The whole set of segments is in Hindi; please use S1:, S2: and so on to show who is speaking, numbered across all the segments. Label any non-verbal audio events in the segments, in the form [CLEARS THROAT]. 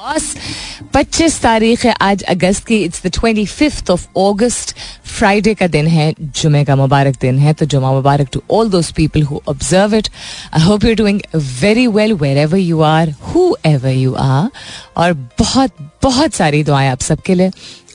S1: बॉस 25 तारीख है आज अगस्त की। It's the twenty fifth of August Friday का दिन है, जुमे का मुबारक दिन है। तो जुमा मुबारक to all those people who observe it I hope you doing very well wherever you are whoever you are और बहुत बहुत सारी दुआएँ आप सबके लिए।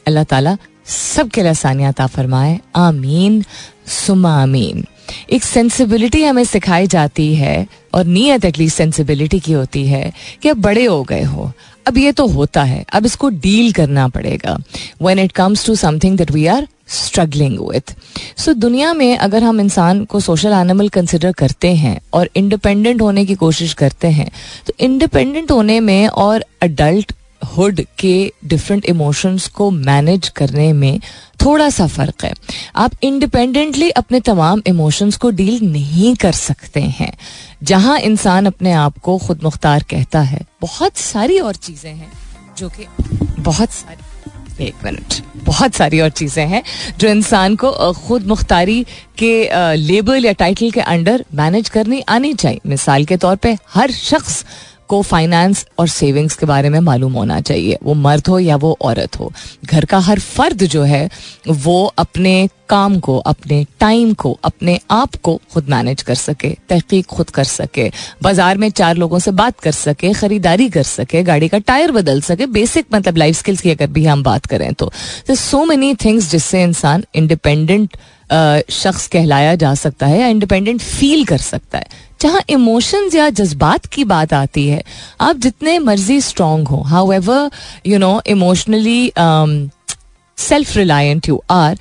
S1: अल्लाह ताला सबके लिए आसानियात फरमाए। आमीन सुमा आमीन। एक सेंसिबिलिटी हमें सिखाई जाती है और नीयत एटलीस्ट सेंसिबिलिटी की होती है कि अब बड़े हो गए हो। अब ये तो होता है, अब इसको डील करना पड़ेगा when it comes to something that we are struggling with so दुनिया में अगर हम इंसान को सोशल एनिमल कंसिडर करते हैं और इंडिपेंडेंट होने की कोशिश करते हैं तो इंडिपेंडेंट होने में और अडल्ट हुड के डिफरेंट इमोशंस को मैनेज करने में थोड़ा सा फ़र्क है। आप इंडिपेंडेंटली अपने तमाम इमोशंस को डील नहीं कर सकते हैं। जहाँ इंसान अपने आप को खुद मुख्तार कहता है, बहुत सारी और चीज़ें हैं जो कि बहुत सारी, एक मिनट बहुत सारी और चीज़ें हैं जो इंसान को खुद मुख्तारी के लेबल या टाइटल के अंडर मैनेज करनी आनी चाहिए। मिसाल के तौर पे हर शख्स को फाइनेंस और सेविंग्स के बारे में मालूम होना चाहिए। वो मर्द हो या वो औरत हो। घर का हर फर्द जो है, वो अपने काम को, अपने टाइम को, अपने आप को खुद मैनेज कर सके, तहकीक खुद कर सके, बाज़ार में चार लोगों से बात कर सके, खरीदारी कर सके, गाड़ी का टायर बदल सके बेसिक मतलब लाइफ स्किल्स की अगर भी हम बात करें तो। सो मेनी थिंग्स जिससे इंसान इंडिपेंडेंट शख्स कहलाया जा सकता है या इंडिपेंडेंट फील कर सकता है। जहाँ इमोशंस या जज्बात की बात आती है, आप जितने मर्ज़ी स्ट्रांग हो however you know emotionally self reliant you are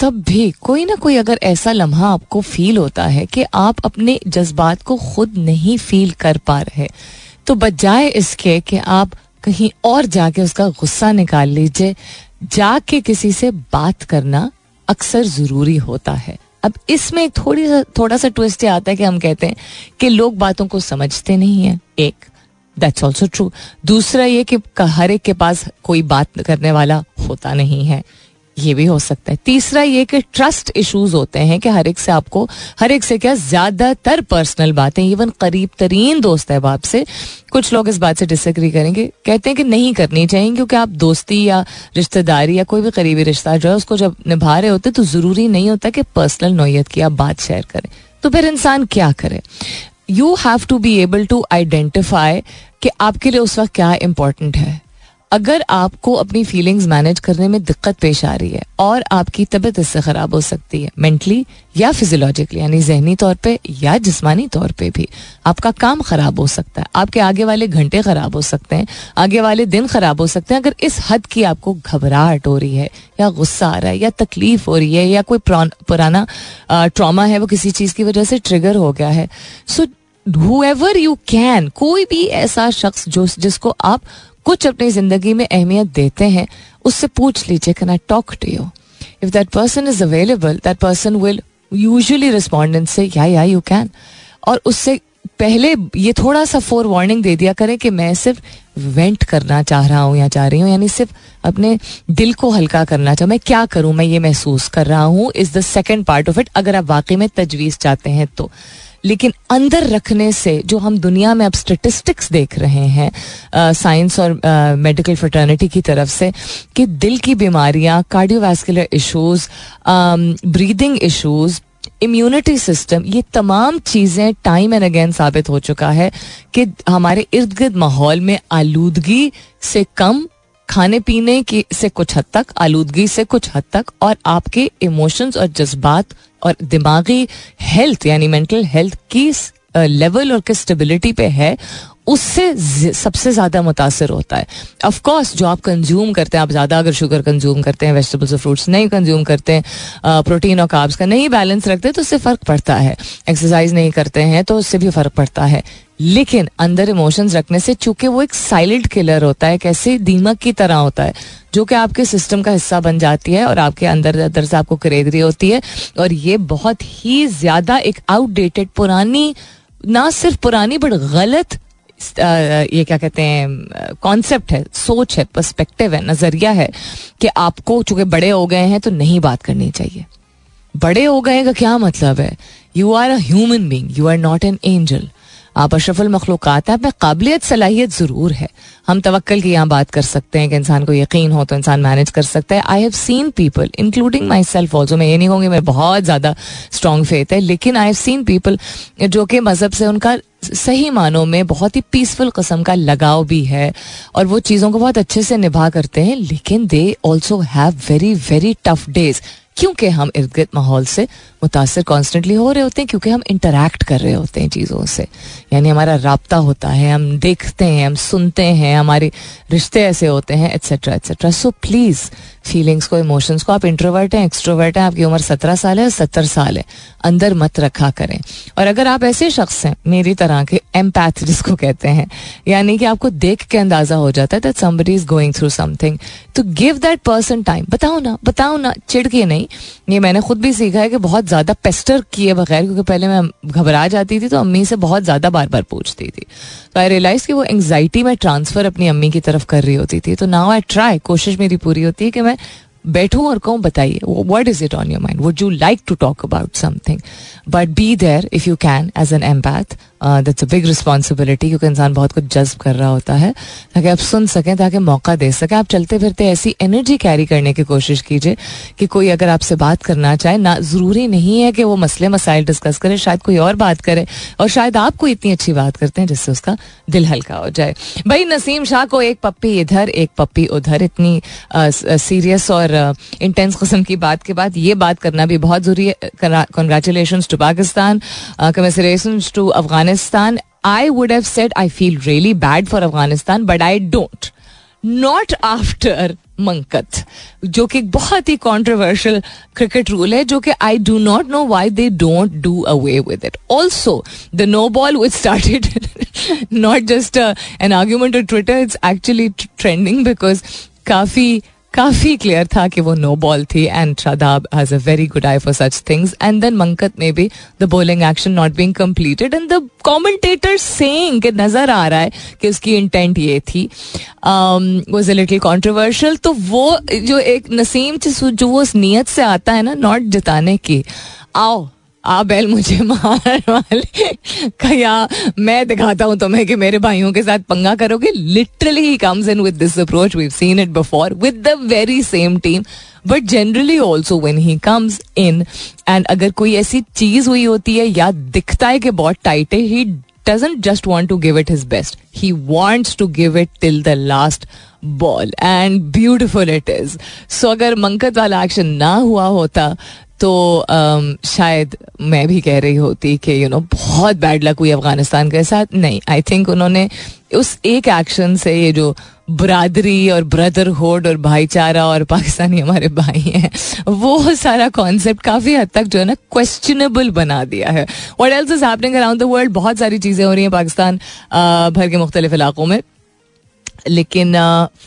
S1: तब भी कोई ना कोई अगर ऐसा लम्हा आपको फील होता है कि आप अपने जज्बात को खुद नहीं फील कर पा रहे तो बजाय इसके कि आप कहीं और जाके उसका गुस्सा निकाल लीजिए, जाके किसी से बात करना अक्सर ज़रूरी होता है। अब इसमें एक थोड़ी सा, थोड़ा सा ट्विस्ट आता है कि हम कहते हैं कि लोग बातों को समझते नहीं है। एक दैट्स ऑल्सो ट्रू दूसरा ये कि हर एक के पास कोई बात करने वाला होता नहीं है। ये भी हो सकता है। तीसरा ये कि ट्रस्ट इश्यूज़ होते हैं कि हर एक से आपको, हर एक से क्या ज़्यादातर पर्सनल बातें इवन करीब तरीन दोस्त है बाप से, कुछ लोग इस बात से डिसग्री करेंगे, कहते हैं कि नहीं करनी चाहिए क्योंकि आप दोस्ती या रिश्तेदारी या कोई भी करीबी रिश्ता जो है उसको जब निभा रहे होते तो ज़रूरी नहीं होता कि पर्सनल नोयत की आप बात शेयर करें। तो फिर इंसान क्या करे? You have to be able to identify कि आपके लिए उस वक्त क्या इंपॉर्टेंट है। अगर आपको अपनी फीलिंग्स मैनेज करने में दिक्कत पेश आ रही है और आपकी तबीयत इससे ख़राब हो सकती है मेंटली या फिजियोलॉजिकली यानी जहनी तौर पे या जिस्मानी तौर पे भी, आपका काम ख़राब हो सकता है, आपके आगे वाले घंटे ख़राब हो सकते हैं, आगे वाले दिन ख़राब हो सकते हैं, अगर इस हद की आपको घबराहट हो रही है, या गुस्सा आ रहा है, या तकलीफ़ हो रही है, या कोई पुराना ट्रामा है वो किसी चीज़ की वजह से ट्रिगर हो गया है सो हुएवर यू कैन कोई भी ऐसा शख्स जो, जिसको आप कुछ अपनी ज़िंदगी में अहमियत देते हैं, उससे पूछ लीजिए can I talk to you if that person is available that person will usually respond से या या यू कैन और उससे पहले ये थोड़ा सा फोर वार्निंग दे दिया करें कि मैं सिर्फ़ वेंट करना चाह रहा हूँ या चाह रही हूँ, यानी सिर्फ़ अपने दिल को हल्का करना चाहूँ, मैं क्या करूँ, मैं ये महसूस कर रहा हूँ is the second part of it अगर आप वाकई में तजवीज़ चाहते हैं तो। लेकिन अंदर रखने से जो हम दुनिया में अब स्टेटिस्टिक्स देख रहे हैं साइंस और मेडिकल फ्रटर्निटी की तरफ़ से, कि दिल की बीमारियाँ cardiovascular issues breathing issues immunity system ये तमाम चीज़ें टाइम एंड अगेन साबित हो चुका है कि हमारे इर्द गिर्द माहौल में आलूदगी से कम, खाने पीने की से कुछ हद तक, आलूदगी से कुछ हद तक और आपके इमोशंस और जज्बात और दिमागी हेल्थ यानी मेंटल हेल्थ किस लेवल और किस स्टेबिलिटी पे है, उससे सबसे ज़्यादा मुतासर होता है। ऑफ़ कोर्स जो आप कंज्यूम करते हैं, आप ज़्यादा अगर शुगर कंज्यूम करते हैं वेजिटेबल्स और फ्रूट्स नहीं कंज्यूम करते हैं प्रोटीन और काब्स का नहीं बैलेंस रखते तो उससे फ़र्क पड़ता है। एक्सरसाइज नहीं करते हैं तो उससे भी फ़र्क पड़ता है। लेकिन अंदर इमोशंस रखने से चूँकि वो एक साइलेंट किलर होता है, कैसे दीमक की तरह होता है, जो कि आपके सिस्टम का हिस्सा बन जाती है और आपके अंदर अंदर से आपको करेद रही होती है और ये बहुत ही ज़्यादा एक आउटडेटेड पुरानी, ना सिर्फ़ पुरानी बट गलत ये क्या कहते हैं कॉन्सेप्ट है, सोच है पर्सपेक्टिव है, नज़रिया है कि आपको चूँकि बड़े हो गए हैं तो नहीं बात करनी चाहिए। बड़े हो गए का क्या मतलब है? You are a human being you are not an angel आप अशरफुल मखलूक़ात हैं, आप में काबिलियत, सलाहियत ज़रूर है। हम तवक्ल की यहाँ बात कर सकते हैं कि इंसान को यकीन हो तो इंसान मैनेज कर सकता है। I have seen people including myself also मैं ये नहीं कहूँगी मैं बहुत ज़्यादा स्ट्रॉन्ग फेथ है, लेकिन आई हैव सीन पीपल जो कि मज़हब से उनका सही मानों में बहुत ही पीसफुल कस्म का लगाव भी है और वो चीज़ों को बहुत अच्छे से निभा करते हैं, लेकिन they also have very very tough days क्योंकि हम इर्द गिर्द माहौल से मुतासर कॉन्स्टेंटली हो रहे होते हैं क्योंकि हम इंटरेक्ट कर रहे होते हैं चीज़ों से। यानी हमारा रबता होता है, हम देखते हैं, हम सुनते हैं, हमारे रिश्ते ऐसे होते हैं etcetera etcetera so please feelings को इमोशंस को, आप इंट्रोवर्ट हैं एक्सट्रोवर्ट हैं, आपकी उम्र सत्रह साल है और सत्तर साल है। अंदर मत रखा करें। और अगर आप ऐसे शख्स हैं, मेरी तरह के एम्पैथ जिसको कहते हैं, यानी कि आपको देख के अंदाज़ा हो जाता है that somebody is going through something तो गिव दैट पर्सन टाइम बताओ ना बताओ ना चिड़ के नहीं। ये मैंने खुद भी सीखा है कि बहुत ज़्यादा पेस्टर किए बगैर, क्योंकि पहले मैं घबरा जाती थी तो अम्मी से बहुत ज़्यादा बार बार पूछती थी। तो आई रियलाइज़ कि वो एंगजाइटी में ट्रांसफ़र अपनी अम्मी की तरफ़ कर रही होती थी। तो नाउ आई ट्राई कोशिश मेरी पूरी होती है कि मैं बैठूं और कहूँ, बताइए what is it on your mind would you like to talk about something but be there if you can as an empath that's a big responsibility क्योंकि इंसान बहुत कुछ जज्ब कर रहा होता है। ताकि आप सुन सकें, ताकि मौका दे सकें। आप चलते फिरते ऐसी एनर्जी कैरी करने की कोशिश कीजिए कि कोई अगर आपसे बात करना चाहे, ना, ज़रूरी नहीं है कि वो मसले मसाइल डिस्कस करें, शायद कोई और बात करे और शायद आप कोई इतनी अच्छी बात करते हैं जिससे उसका दिल हल्का हो जाए। भाई, नसीम शाह को एक पप्पी इधर, एक पप्पी उधर। इतनी सीरियस और इंटेंस किस्म की बात के बाद ये बात करना भी बहुत ज़रूरी है। Congratulation to Pakistan commiseration to Afghanistan I would have said I feel really bad for Afghanistan but I don't not after Mankad जो कि बहुत ही कॉन्ट्रोवर्शियल क्रिकेट रूल है, जो कि I do not know why they don't do away with it also the no ball which started not just an argument on Twitter it's actually trending because काफ़ी काफ़ी क्लियर था कि वो नो बॉल थी and Shadab has a very good eye for such things and then Mankad में भी the bowling action not being completed and the commentator saying कि नज़र आ रहा है कि उसकी इंटेंट ये थी। वाज अ लिटिल कंट्रोवर्शियल तो वो जो एक नसीम जो वो उस नीयत से आता है ना नॉट जिताने की। आओ आ बैल मुझे [LAUGHS] मार वाले। कया, मैं दिखाता हूँ तुम्हें कि मेरे भाइयों के साथ पंगा करोगे। Literally he comes in with this approach we seen it before with the very same team but generally also when he comes in and अगर कोई ऐसी चीज़ हुई होती है या दिखता है कि बहुत टाइट है he doesn't just want to give it his best he wants to give it till the last ball and beautiful it is so अगर मंकत वाला एक्शन ना हुआ होता तो um, शायद मैं भी कह रही होती कि यू नो बहुत बैड लक हुई अफ़गानिस्तान के साथ। नहीं आई थिंक उन्होंने उस एक एक्शन से ये जो बरादरी और ब्रदरहुड और भाईचारा और पाकिस्तानी हमारे भाई हैं वो सारा कॉन्सेप्ट काफ़ी हद तक जो है ना क्वेश्चनेबल बना दिया है। What else is happening around the world बहुत सारी चीज़ें हो रही हैं पाकिस्तान भर के मुख्तलिफ़ इलाकों में। लेकिन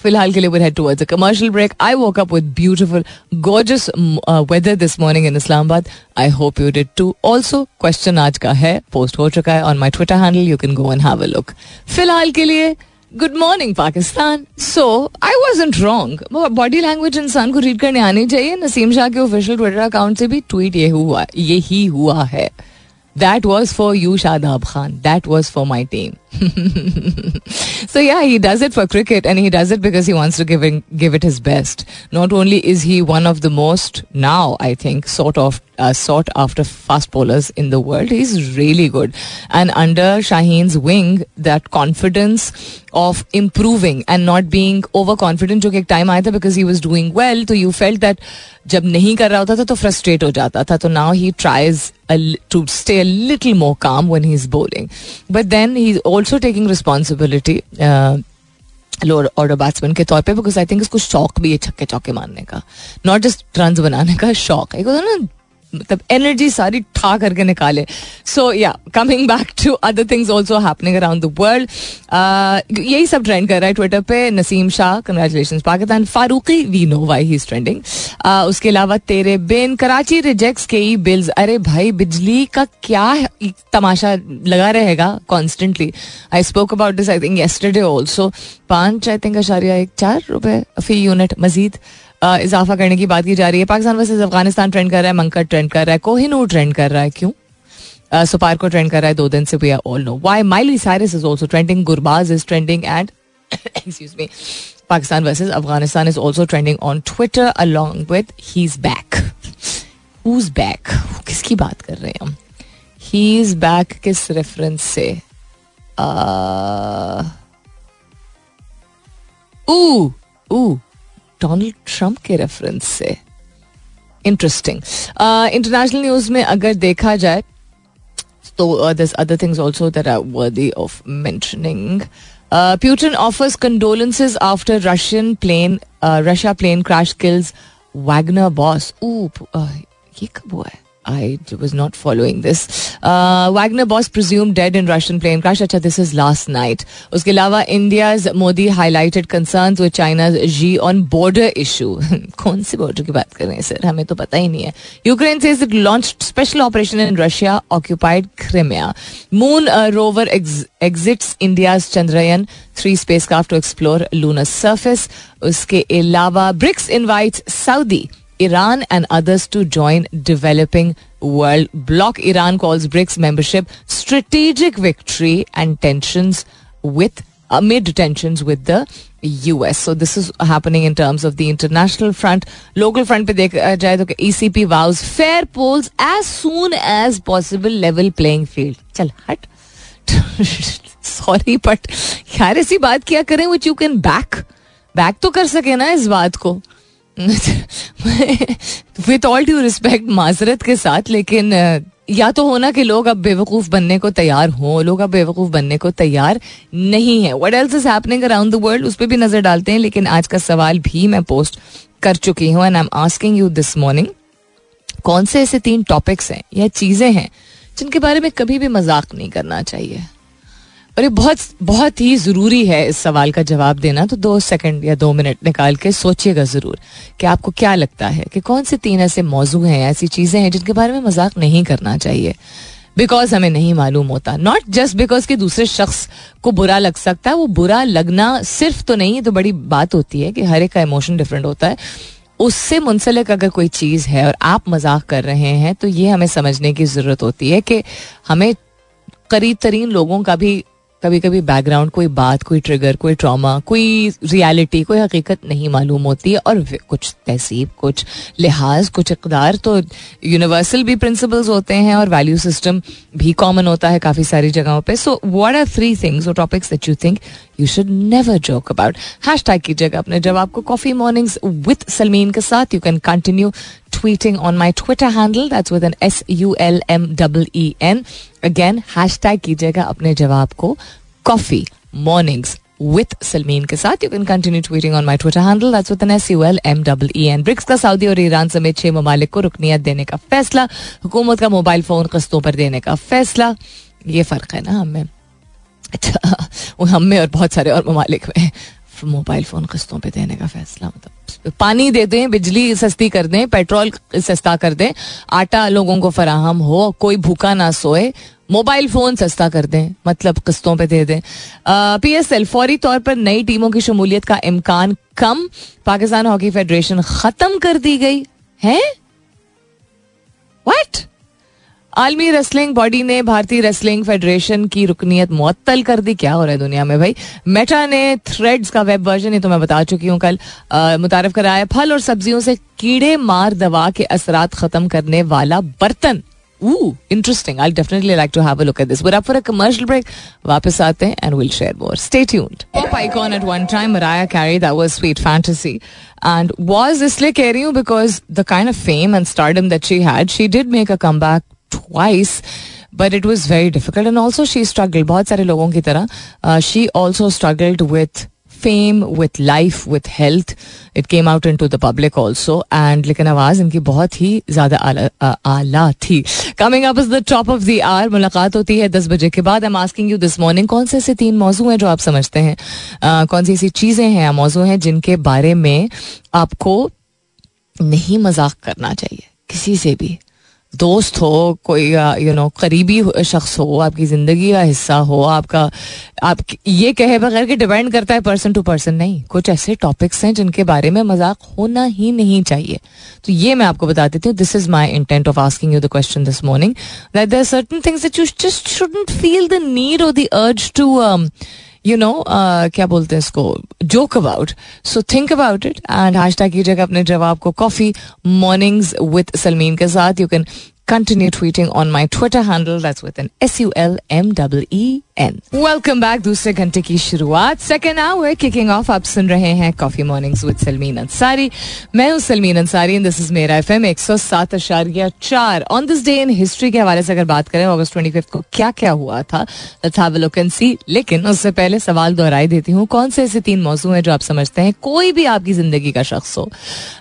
S1: फ़िलहाल के लिए will head towards a commercial break I woke up with beautiful gorgeous weather this morning in Islamabad I hope you did too also question आज का है पोस्ट हो चुका है on my Twitter handle you can go and have a look फ़िलहाल के लिए good morning Pakistan so I was into wrong body language इंसान को रीड करने आनी चाहिए. नसीम शाह के ऑफिशियल ट्विटर अकाउंट से भी ट्वीट ये हुआ, ये ही हुआ है. That was for you Shadab Khan. That was for my team [LAUGHS] so yeah, he does it for cricket, and he does it because he wants to give it, give it his best. Not only is he one of the most now, I think, sort of uh, sought after fast bowlers in the world, he's really good. And under Shaheen's wing, that confidence of improving and not being overconfident जो कि एक टाइम आया था because he was doing well, तो you felt that जब नहीं कर रहा होता था तो फ्रस्ट्रेट हो जाता था तो now he tries to stay a little more calm when he's bowling. But then he's also taking responsibility lower order batsman के तौर पे बिकॉज़ आई थिंक इसको शौक भी है छक्के चौके मारने का नॉट जस्ट रन बनाने का शौक एक ना मतलब एनर्जी सारी ठा करके निकाले। So yeah coming back to other things also happening around the world यही सब ट्रेंड कर रहा है ट्विटर पे Naseem Shah congratulation Pakistan Farooqi we know why he is trending उसके अलावा तेरे बिन, Karachi rejects K E bills अरे भाई, बिजली का क्या तमाशा लगा रहेगा constantly I spoke about this I think yesterday also पाँच आई थिंक अशारिया, एक चार रुपए फ़ी यूनिट मजीद। इजाफा करने की बात की जा रही है। पाकिस्तान वर्सेज अफ़गानिस्तान ट्रेंड कर रहा है मंकट ट्रेंड कर रहा है, कोहिनूर ट्रेंड कर रहा है। क्यों? सुपार को ट्रेंड कर रहा है, दो दिन से we are all know why Miley Cyrus is also trending Gurbaz is trending and excuse me Pakistan versus Afghanistan is also trending on Twitter along with he is back who is back किसकी बात कर रहे हैं हम? ही इज़ बैक किस रेफरेंस से? ऊ। डोनाल्ड ट्रंप के रेफरेंस से. इंटरेस्टिंग इंटरनेशनल न्यूज़ में अगर देखा जाए तो this other things also there are worthy of mentioning Putin offers condolences after Russian plane Russia plane crash kills Wagner boss ऊप ये कब हुआ है I was not following this. Uh, Wagner boss presumed dead in Russian plane crash. Acha, this is last night. उसके अलावा India's Modi highlighted concerns with China's Xi on border issue. [LAUGHS] कौन सी border की बात कर रहे हैं सर हमें तो पता ही नहीं है Ukraine says it launched special operation in Russia occupied Crimea. Moon uh, rover ex- exits India's Chandrayaan 3 spacecraft to explore lunar surface. उसके अलावा BRICS invites Saudi Iran and others to join developing world bloc. Iran calls BRICS membership strategic victory and tensions with amid tensions with the US. So this is happening in terms of the international front. Local front पे देखा जाए तो ECP vows fair polls as soon as possible level playing field. चल हट सॉरी बट यार ऐसी बात क्या करें which you can back back तो कर सके ना इस बात को विथ ऑल ड्यू रिस्पेक्ट माजरत के साथ, लेकिन या तो होना कि लोग अब बेवकूफ़ बनने को तैयार हों, लोग अब बेवकूफ़ बनने को तैयार नहीं है। What else is happening around the world उस पर भी नज़र डालते हैं, लेकिन आज का सवाल भी मैं पोस्ट कर चुकी हूँ and I am asking you this morning कौन से ऐसे तीन टॉपिक्स हैं या चीज़ें हैं जिनके बारे में कभी भी मज़ाक नहीं करना चाहिए? और ये बहुत बहुत ही ज़रूरी है इस सवाल का जवाब देना। तो दो सेकंड या दो मिनट निकाल के सोचिएगा ज़रूर कि आपको क्या लगता है कि कौन से तीन ऐसे मौजू हैं, ऐसी चीज़ें हैं जिनके बारे में मज़ाक नहीं करना चाहिए। बिकॉज़ हमें नहीं मालूम होता। नॉट जस्ट बिकॉज़ कि दूसरे शख्स को बुरा लग सकता है, वो बुरा लगना सिर्फ़ तो नहीं है तो बड़ी बात होती है कि हर एक का इमोशन डिफरेंट होता है। उससे मुंसलिक अगर कोई चीज़ है और आप मज़ाक कर रहे हैं तो ये हमें समझने की ज़रूरत होती है कि हमें करीब तरीन लोगों का भी कभी कभी बैकग्राउंड कोई बात, कोई ट्रिगर कोई ट्रॉमा कोई रियलिटी कोई हकीकत नहीं मालूम होती और कुछ तहसीब, कुछ लिहाज, कुछ इकदार तो यूनिवर्सल भी प्रिंसिपल्स होते हैं और वैल्यू सिस्टम भी कॉमन होता है काफ़ी सारी जगहों पे। So what are three things और topics that you think you should never joke about hashtag कीजिएगा अपने जवाब को कॉफ़ी मॉर्निंग्स विथ सलमीन के साथ you can continue tweeting on my Twitter handle. That's with an S U L M E E N. Again, hashtag कीजिएगा अपने जवाब को कॉफ़ी मॉर्निंग्स विथ सलमीन के साथ you can continue tweeting on my Twitter handle that's with N S U L M double E N BRICS का सऊदी और ईरान समेत छह ममालिक को रुकनीत देने का फैसला हुकूमत का मोबाइल फ़ोन कस्तों पर देने का फैसला ये फ़र्क है ना हमें अच्छा हम में और बहुत सारे और ममालिक में मोबाइल फ़ोन किस्तों पे देने का फैसला मतलब पानी दे दें, बिजली सस्ती कर दें, पेट्रोल सस्ता कर दें, आटा लोगों को फराहम हो, कोई भूखा ना सोए, मोबाइल फ़ोन सस्ता कर दें मतलब किस्तों पे दे दें। पी एस एल फौरी तौर पर नई टीमों की शमूलियत का इम्कान कम, पाकिस्तान हॉकी फेडरेशन खत्म कर दी गई, है? व्हाट आलमी रेसलिंग बॉडी ने भारतीय रेसलिंग फेडरेशन की रुकनीत मुअत्तल कर दी क्या हो रहा है दुनिया में भाई मेटा ने थ्रेड्स का वेब वर्जन ये तो मैं बता चुकी हूँ कल मुतारफ कराया फल और सब्जियों से कीड़े मार दवा के असरात खत्म करने वाला बर्तन Ooh, interesting. I'll definitely like to have a look at this. We're up for a commercial break. वापस आते हैं and we'll share more. Stay tuned. Pop icon at one time, Mariah Carey, that was Sweet Fantasy. And was इसलिए कह रही हूँ because the kind of fame and stardom that she had, she did make a comeback twice. But it was very difficult. And also she struggled. बहुत सारे लोगों की तरह uh, she also struggled with fame with life with health it came out into the public also and लेकिन आवाज़ इनकी बहुत ही ज़्यादा आला थी. Coming up is the top of the hour मुलाकात होती है दस बजे के बाद. I am asking you this morning कौन से ऐसे तीन मौजू हैं जो आप समझते हैं? Uh, कौन सी ऐसी चीज़ें हैं मौजू हैं जिनके बारे में आपको नहीं मज़ाक करना चाहिए? किसी से भी. दोस्त हो, कोई, यू नो करीबी शख्स हो, आपकी ज़िंदगी का हिस्सा हो, आपका, आप ये कहे बगैर कि डिपेंड करता है पर्सन टू पर्सन नहीं, कुछ ऐसे टॉपिक्स हैं जिनके बारे में मज़ाक होना ही नहीं चाहिए। तो ये मैं आपको बता देती हूँ this is my intent of asking you the question this morning that there certain things that you just shouldn't feel the need और the urge to you know क्या बोलते हैं इसको? Joke about so think about it and hashtag कीजिएगा अपने जवाब को कॉफ़ी मॉर्निंग्स विद सलमीन के साथ. You can continue tweeting on my Twitter handle. That's with an S U L M W E. N welcome back दूसरे घंटे की शुरुआत. सेकेंड आवर किकिंग ऑफ़ आप सुन रहे हैं coffee mornings with Salmeen Ansari मैं हूँ Salmeen Ansari and this is Mera FM 107 अशारिया चार. On this day in history के हवाले से अगर बात करें अगस्त ट्वेंटी फिफ्थ को क्या क्या हुआ था? लेट्स हैव लुक सी लेकिन उससे पहले सवाल दोहराई देती हूँ, कौन से ऐसे तीन मौजू हैं जो आप समझते हैं? कोई भी आपकी ज़िंदगी का शख्स हो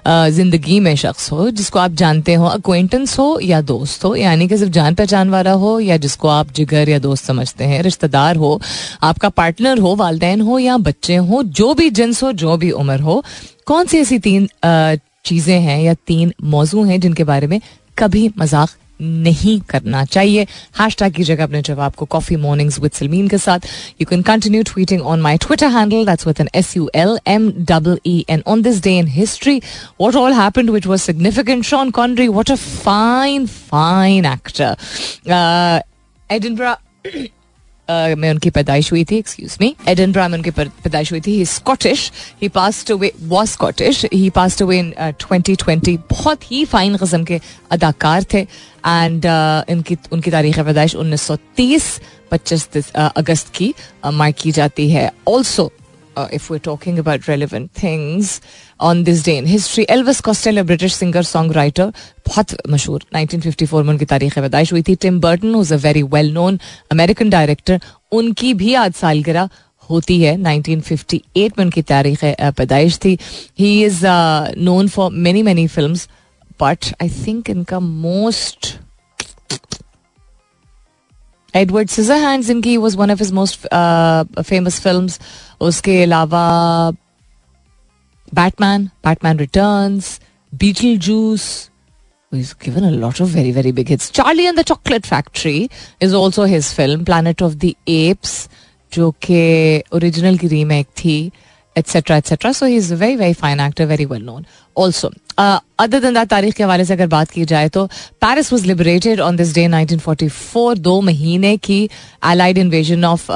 S1: ज़िंदगी में शख्स हो, जिसको आप जानते हो अक्वेंटेंस हो या दोस्त हो, यानी कि सिर्फ़ जान पहचान वाला हो या जिसको आप जिगर या दोस्त समझते हैं रिश्ता रिश्तेदार हो, आपका पार्टनर हो, वालदेन हो या बच्चे हो, जो भी जिन्स हो, जो भी उम्र हो, कौन सी ऐसी तीन चीज़ें हैं या तीन मौजू हैं जिनके बारे में कभी मज़ाक नहीं करना चाहिए? हैश टैग की जगह अपने जवाब को कॉफ़ी मॉर्निंग्स विद सलमीन के साथ। You can continue tweeting on my Twitter handle that's with N S U L M double E and on this day in history what all happened which was significant Sean Connery what a fine fine actor Edinburgh में उनकी पैदाइश हुई थी एक्सक्यूज मी एडनब्रा में उनकी पैदाइश हुई थी. He Scottish he passed away was Scottish he passed away in 2020 बहुत ही फाइन किस्म के अदाकार थे. एंड uh, इनकी उनकी तारीख पैदाइश 1930 25 अगस्त की मार्क की जाती है. Also if if we're about relevant relevant things on this day in history, Elvis Costello, British singer songwriter, बहुत मशहूर। 1954 में उनकी तारीख पैदाइश हुई थी। Tim Burton was a very well known American director उनकी भी आज सालगिरह होती है। 1958 में उनकी तारीख पैदाइश थी। He is known for many many film but I think इनका मोस्ट एडवर्ड सीजर इनकी was one of his most famous film उसके अलावा Batman Batman Returns Beetlejuice He's given a lot of very, very big hits. Charlie and the Chocolate Factory is also his film. Planet of the Apes, जो कि ओरिजिनल की रीमेक थी et cetera et cetera so he is very very fine actor very well known also other दिन तारीख के हवाले से अगर बात की जाए तो Paris was liberated on this day 1944 दो महीने की Allied invasion of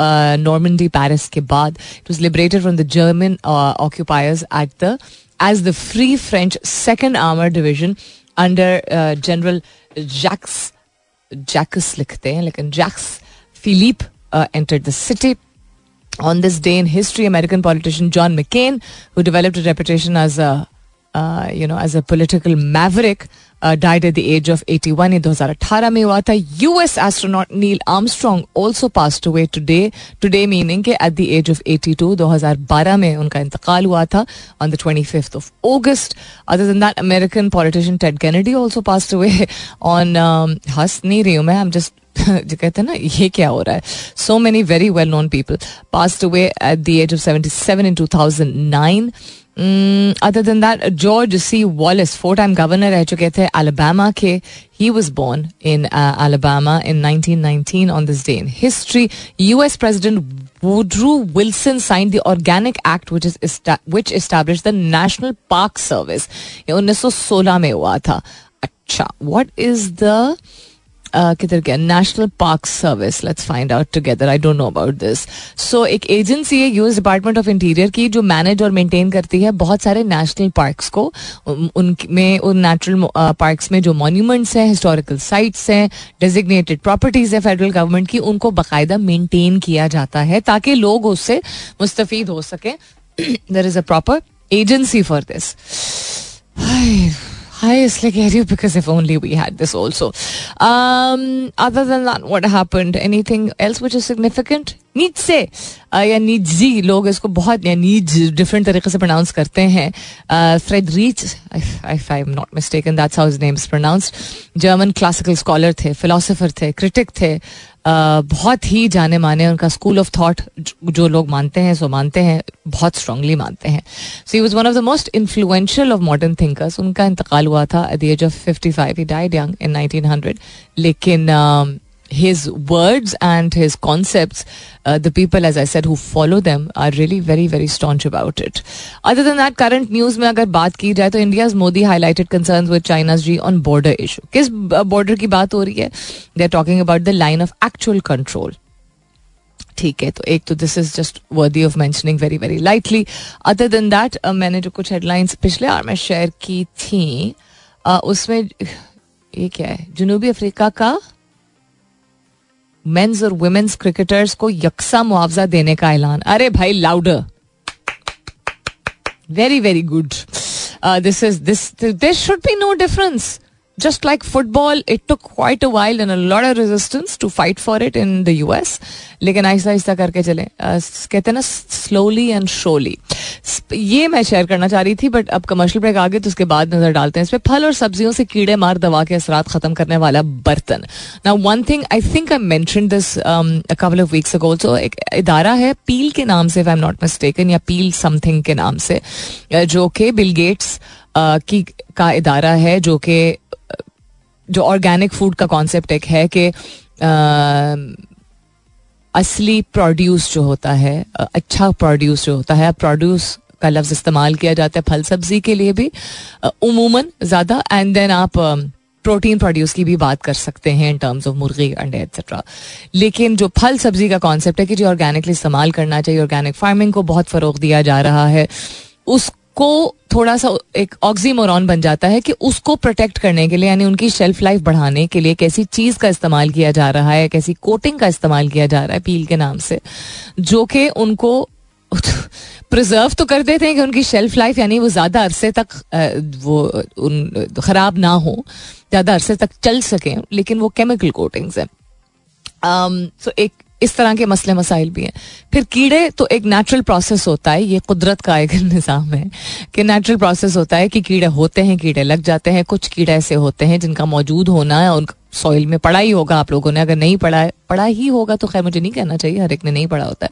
S1: Normandy Paris के बाद it was liberated from the German occupiers at the age the Free French Second Armour Division under General Jacques Jacques लिखते हैं लेकिन Jacques Philippe enter the city On this day in history, American politician John McCain, who developed a reputation as a uh, you know as a political maverick, uh, died at the age of 81 in 2018 में हुआ था US astronaut Neil Armstrong also passed away today today meaning कि at the age of 82 2012 में उनका इंतकाल हुआ था on the 25th of August other than that American politician Ted Kennedy also passed away [LAUGHS] on um, हंस नहीं रही हूँ मैं I'm just [LAUGHS] जो कहते हैं ना ये क्या हो रहा है? So many very well known people passed away at the age of seventy seven in two thousand nine other than that George C Wallace four time governor रह चुके थे अलाबामा के. He was born in Alabama in 1919 on this day in history US president Woodrow Wilson signed the Organic Act, which is which established the National Park Service. ये 1916 में हुआ था. अच्छा, what is the किधर गया National Park Service let's find out together I don't know about this so एक एजेंसी है यूएस डिपार्टमेंट ऑफ़ इंटीरियर की, जो मैनेज और मेंटेन करती है बहुत सारे नेशनल पार्क्स को। उनमें उन नेचुरल पार्क्स में जो मॉन्यूमेंट्स हैं हिस्टोरिकल साइट्स हैं डेजिग्नेटेड प्रॉपर्टीज़ है फेडरल गवर्नमेंट की, उनको बाकायदा मेंटेन किया जाता है ताकि लोग उससे मुस्तफ़ हो सके। There is a proper agency for this I इसलिए कह रही हूँ because if only we had this also. Um, other than that, what happened? Anything else which is significant? नीच से या नीजी लोग इसको बहुत या नीज डिफरेंट तरीके से प्रोनाउंस करते हैं Friedrich I am not mistaken that's how his name is pronounced German classical scholar थे फिलोसोफर थे क्रिटिक थे बहुत ही जाने माने उनका स्कूल ऑफ़ थॉट जो लोग मानते हैं, सो मानते हैं, बहुत स्ट्रांगली मानते हैं। So he was one of the most influential of modern thinkers उनका इंतकाल हुआ था at the age of fifty five he died young in nineteen hundred लेकिन his words and his concepts, uh, the people, as I said, who follow them are really very, very staunch about it. Other than that, current news में अगर बात की जाए तो India's Modi highlighted concerns with China's G on border issue. किस border की बात हो रही है? They're talking about the line of actual control. ठीक है तो एक तो this is just worthy of mentioning very very lightly other than that मैंने जो कुछ हेडलाइंस पिछले आर में शेयर की थी uh, उसमें ये क्या है जनूबी अफ्रीका का मेन्स और वुमेन्स क्रिकेटर्स को यकसा मुआवजा देने का ऐलान। अरे भाई louder very very good this is this this should be no difference just like football, it took quite a while and a lot of resistance to fight for it in the US. लेकिन आहिस्ता आहिस्ता करके चले। कहते हैं ना स्लोली एंड शोली ये मैं शेयर करना चाह रही थी बट अब कमर्शियल ब्रेक आ गए तो उसके बाद नज़र डालते हैं। इस पर फल और सब्जियों से कीड़े मार दवा के असरात खत्म करने वाला बर्तन। ना one thing I think I mention this couple of weeks ago so एक इदारा है पील के नाम से आई एम नॉट मिस्टेकन या पील समथिंग के नाम से जो कि बिल गेट्स की का इदारा है जो कि जो ऑर्गेनिक फ़ूड का कॉन्सेप्ट एक है कि असली प्रोड्यूस जो होता है अच्छा प्रोड्यूस जो होता है प्रोड्यूस का लफ्ज इस्तेमाल किया जाता है फल सब्ज़ी के लिए भी उमूमन ज़्यादा एंड देन आप प्रोटीन प्रोड्यूस की भी बात कर सकते हैं इन टर्म्स ऑफ़ मुर्गी, अंडे एक्सेट्रा लेकिन जो फल सब्ज़ी का कॉन्सेप्ट है कि जो ऑर्गेनिकली इस्तेमाल करना चाहिए ऑर्गेनिक फ़ार्मिंग को बहुत फ़रोग दिया जा रहा है, उस को थोड़ा सा एक ऑक्सीमोरॉन बन जाता है कि उसको प्रोटेक्ट करने के लिए, यानी उनकी शेल्फ लाइफ बढ़ाने के लिए कैसी चीज़ का इस्तेमाल किया जा रहा है, कैसी कोटिंग का इस्तेमाल किया जा रहा है पील के नाम से, जो कि उनको प्रिजर्व तो कर देते हैं कि उनकी शेल्फ लाइफ यानी वो ज़्यादा अरसे तक वो उन, खराब ना हो, ज़्यादा अरसे तक चल सके, लेकिन वो केमिकल कोटिंग्स हैं। सो एक इस तरह के मसले मसाइल भी हैं। फिर कीड़े तो एक नेचुरल प्रोसेस होता है, ये कुदरत का एक [LAUGHS] निज़ाम है कि नेचुरल प्रोसेस होता है कि कीड़े होते हैं, कीड़े लग जाते हैं, कुछ कीड़े ऐसे होते हैं जिनका मौजूद होना है उनका सॉइल में पढ़ा ही होगा। आप लोगों ने अगर नहीं पढ़ा है, पढ़ा ही होगा तो खैर मुझे नहीं कहना चाहिए, हर एक ने नहीं पढ़ा होता है।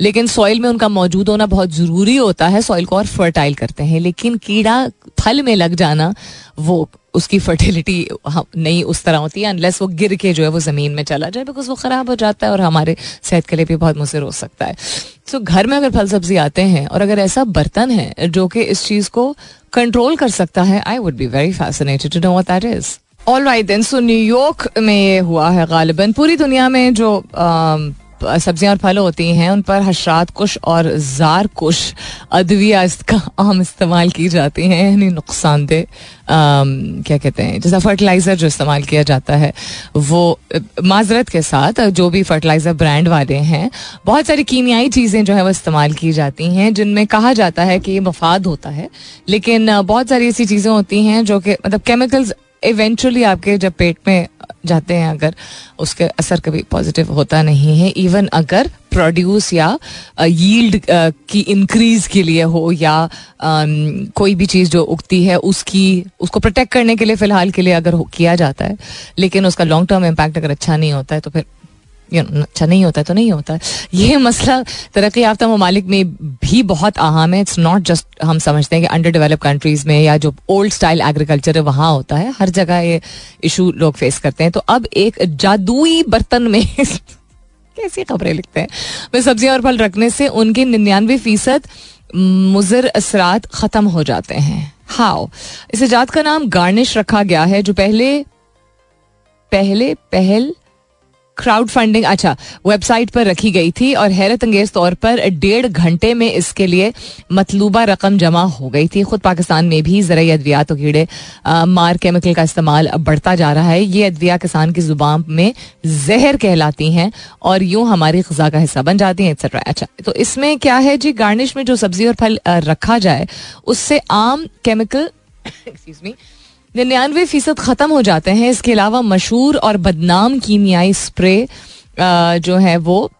S1: लेकिन सॉइल में उनका मौजूद होना बहुत ज़रूरी होता है सॉइल को और फर्टाइल करते हैं। लेकिन कीड़ा फल में लग जाना वो उसकी फर्टिलिटी नहीं उस तरह होती है अनलेस वो गिर के जो है वो ज़मीन में चला जाए बिकॉज़ वो ख़राब हो जाता है और हमारे सेहत के लिए भी बहुत मुसर हो सकता है। सो so, घर में अगर फल सब्ज़ी आते हैं और अगर ऐसा बर्तन है जो कि इस चीज़ को कंट्रोल कर सकता है I would be very fascinated to know what that is all right then so New York में ये हुआ है गालिबन पूरी दुनिया में जो सब्ज़ियाँ और फल होती हैं, उन पर हशरात कुश और जार कुश, अदविया इसका आम इस्तेमाल की जाती हैं, यानी नुकसानदेह क्या कहते हैं, जैसा फर्टिलाइज़र जो इस्तेमाल किया जाता है, वो, माजरत के साथ जो भी फर्टिलाइज़र ब्रांड वाले हैं, बहुत सारी कीमियाई चीज़ें जो है वो इस्तेमाल की जाती हैं, जिनमें कहा जाता है कि ये मफाद होता है, लेकिन बहुत सारी ऐसी चीज़ें होती हैं जो कि मतलब केमिकल्स इवेंचुअली आपके जब पेट में जाते हैं अगर, उसके असर कभी पॉजिटिव होता नहीं है। इवन अगर प्रोड्यूस या यील्ड की इंक्रीज के लिए हो या कोई भी चीज़ जो उगती है, उसकी, उसको प्रोटेक्ट करने के लिए फ़िलहाल के लिए अगर किया जाता है, लेकिन उसका लॉन्ग टर्म इम्पैक्ट अगर अच्छा नहीं होता है तो फिर यू, नो अच्छा नहीं होता तो नहीं होता [LAUGHS] ये मसला तरक्की याफ्ता ममालिक में भी बहुत अहम है। इट्स नॉट जस्ट हम समझते हैं कि अंडर डेवलप कंट्रीज़ में या जो ओल्ड स्टाइल एग्रीकल्चर है, वहाँ होता है। हर जगह ये इशू लोग फेस करते हैं। तो अब एक जादुई बर्तन में [LAUGHS] कैसी खबरें लिखते हैं? मैं सब्ज़ियाँ और फल रखने से उनके निन्यानवे फ़ीसद मुजर असरात ख़त्म हो जाते हैं। हाउ इस ईजाद का नाम गार्निश रखा गया है, जो पहले पहले पहल क्राउड फंडिंग अच्छा वेबसाइट पर रखी गई थी और हैरत अंगेज तौर पर डेढ़ घंटे में इसके लिए मतलूबा रकम जमा हो गई थी। खुद पाकिस्तान में भी ज़रिए अद्वियात कीड़े मार केमिकल का इस्तेमाल बढ़ता जा रहा है। ये अद्विया किसान की ज़ुबान में जहर कहलाती हैं और यूँ हमारी गजा का हिस्सा बन जाती हैं एक्सेट्रा अच्छा तो इसमें क्या है जी? गार्निश में जो सब्ज़ी और फल रखा जाए, उससे आम केमिकल एक्सक्यूज मी निन्यानवे फ़ीसद ख़त्म हो जाते हैं। इसके अलावा मशहूर और बदनाम कीमियाई स्प्रे जो है वो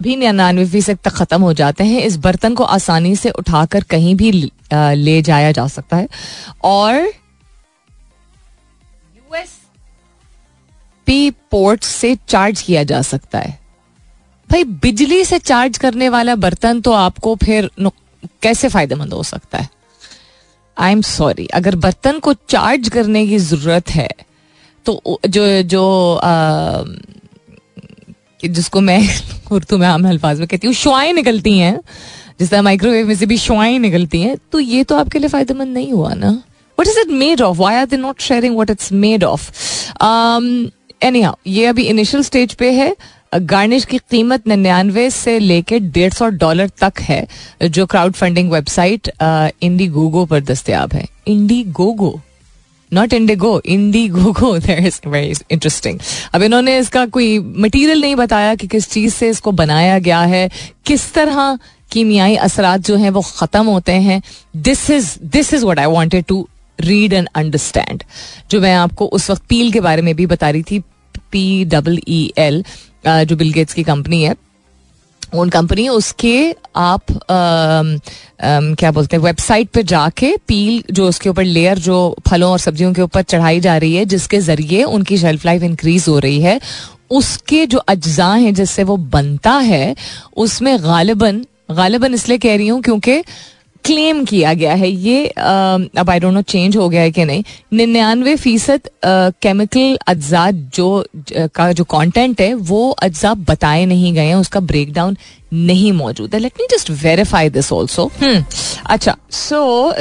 S1: भी निन्यानवे फ़ीसद तक ख़त्म हो जाते हैं। इस बर्तन को आसानी से उठाकर कहीं भी ले जाया जा सकता है। और यूएस पी पोर्ट से चार्ज किया जा सकता है। भाई, बिजली से चार्ज करने वाला बर्तन तो आपको फिर कैसे फ़ायदेमंद हो सकता है? आई एम सॉरी अगर बर्तन को चार्ज करने की ज़रूरत है तो जो जो आ, जिसको मैं [LAUGHS] उर्दू में आम अल्फाज में कहती हूँ शुआएँ निकलती हैं जिस तरह माइक्रोवेव में से भी शुआएँ निकलती हैं तो ये तो आपके लिए फ़ायदेमंद नहीं हुआ ना? What is it made of why are they not sharing what it's made of anyhow ये अभी इनिशियल स्टेज पे है। गार्निश की कीमत निन्यानवे से लेकर डेढ़ सौ डॉलर तक है, जो crowd funding website Indiegogo पर दस्तियाब है। Indiegogo not IndiGo Indiegogo very interesting अब इन्होंने इसका कोई मटेरियल नहीं बताया कि किस चीज़ से इसको बनाया गया है, किस तरह कीमियाई असरात जो हैं वो ख़त्म होते हैं। This is this is what I wanted to read and understand जो मैं आपको उस वक्त पील के बारे में भी बता रही थी पी डबल ई एल जो बिल गेट्स की कंपनी है. ओन कंपनी उसके आप आ, आ, क्या बोलते हैं वेबसाइट पे जाके पील जो उसके ऊपर लेयर जो फलों और सब्जियों के ऊपर चढ़ाई जा रही है जिसके ज़रिए उनकी शेल्फ लाइफ इंक्रीज हो रही है उसके जो अज्जा हैं जिससे वो बनता है उसमें गालिबन गालिबन इसलिए कह रही हूँ क्योंकि क्लेम किया गया है, ये अब आई डोंट नो चेंज हो गया है कि नहीं। निन्यानवे फ़ीसद केमिकल अज्जा जो का जो कंटेंट है, वो अज्जा बताए नहीं गए हैं, उसका ब्रेकडाउन नहीं मौजूद है। Let me just verify this also अच्छा सो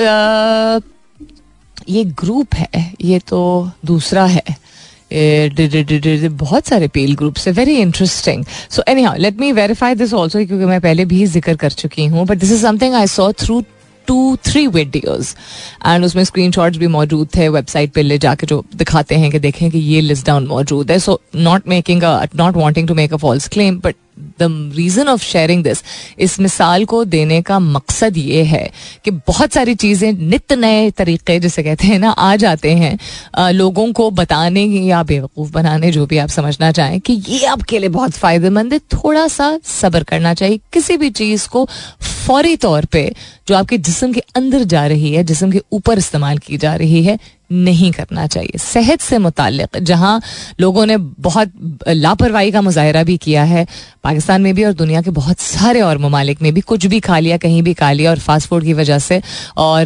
S1: ये ग्रुप है, ये तो दूसरा है। बहुत सारे पेल ग्रुप्स है very interesting so anyhow let me verify this also क्योंकि मैं पहले भी ज़िक्र कर चुकी हूँ but this is something I saw through two three videos and उसमें स्क्रीन शॉट्स भी मौजूद थे वेबसाइट पे ले जाके जो दिखाते हैं कि देखें कि ये लिस्ट डाउन मौजूद है. So not making not wanting to make a false claim but the reason of sharing this इस मिसाल को देने का मकसद ये है कि बहुत सारी चीज़ें नित नए तरीके जिसे कहते हैं ना आ जाते हैं। आ, लोगों को बताने या बेवकूफ़ बनाने जो भी आप समझना चाहें कि ये आपके लिए बहुत फ़ायदेमंद है। थोड़ा सा सब्र करना चाहिए। किसी भी चीज़ को फौरी तौर पे जो आपके जिसम के अंदर जा रही है, जिसम के ऊपर इस्तेमाल की जा रही है, नहीं करना चाहिए। सेहत से मुतक जहाँ लोगों ने बहुत लापरवाही का मुजाहरा भी किया है, पाकिस्तान में भी और दुनिया के बहुत सारे और ममालिक में भी, कुछ भी खा लिया, कहीं भी खा लिया और फास्ट फ़ूड की वजह से और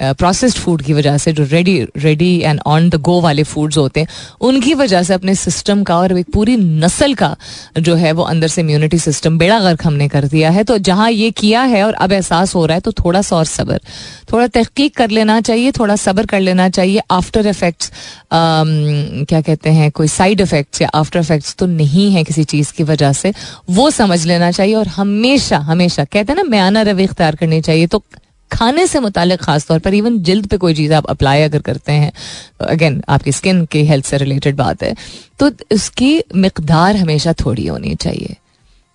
S1: प्रोसेस्ड फ़ूड की वजह से जो ready ready and on the go वाले फूड्स होते हैं, उनकी वजह से अपने सिस्टम का और एक पूरी नस्ल का जो है वो अंदर से इम्यूनिटी सिस्टम बेड़ा गर्क हमने कर दिया है। तो जहाँ ये किया है और अब एहसास हो रहा है तो थोड़ा सा और सब्र। थोड़ा तहकीक कर लेना चाहिए थोड़ा सब्र कर लेना चाहिए। आफ्टर इफेक्ट्स um, क्या कहते हैं कोई साइड इफेक्ट्स या आफ्टर इफेक्ट्स तो नहीं है किसी चीज़ की वजह से। वो समझ लेना चाहिए और हमेशा हमेशा कहते हैं ना म्याना रवि इख्तियार करनी चाहिए। तो खाने से मुतालिक खास तौर पर इवन जल्द पे कोई चीज़ आप अप्लाई अगर करते हैं अगेन आपकी स्किन की हेल्थ से रिलेटेड बात है तो उसकी मकदार हमेशा थोड़ी होनी चाहिए।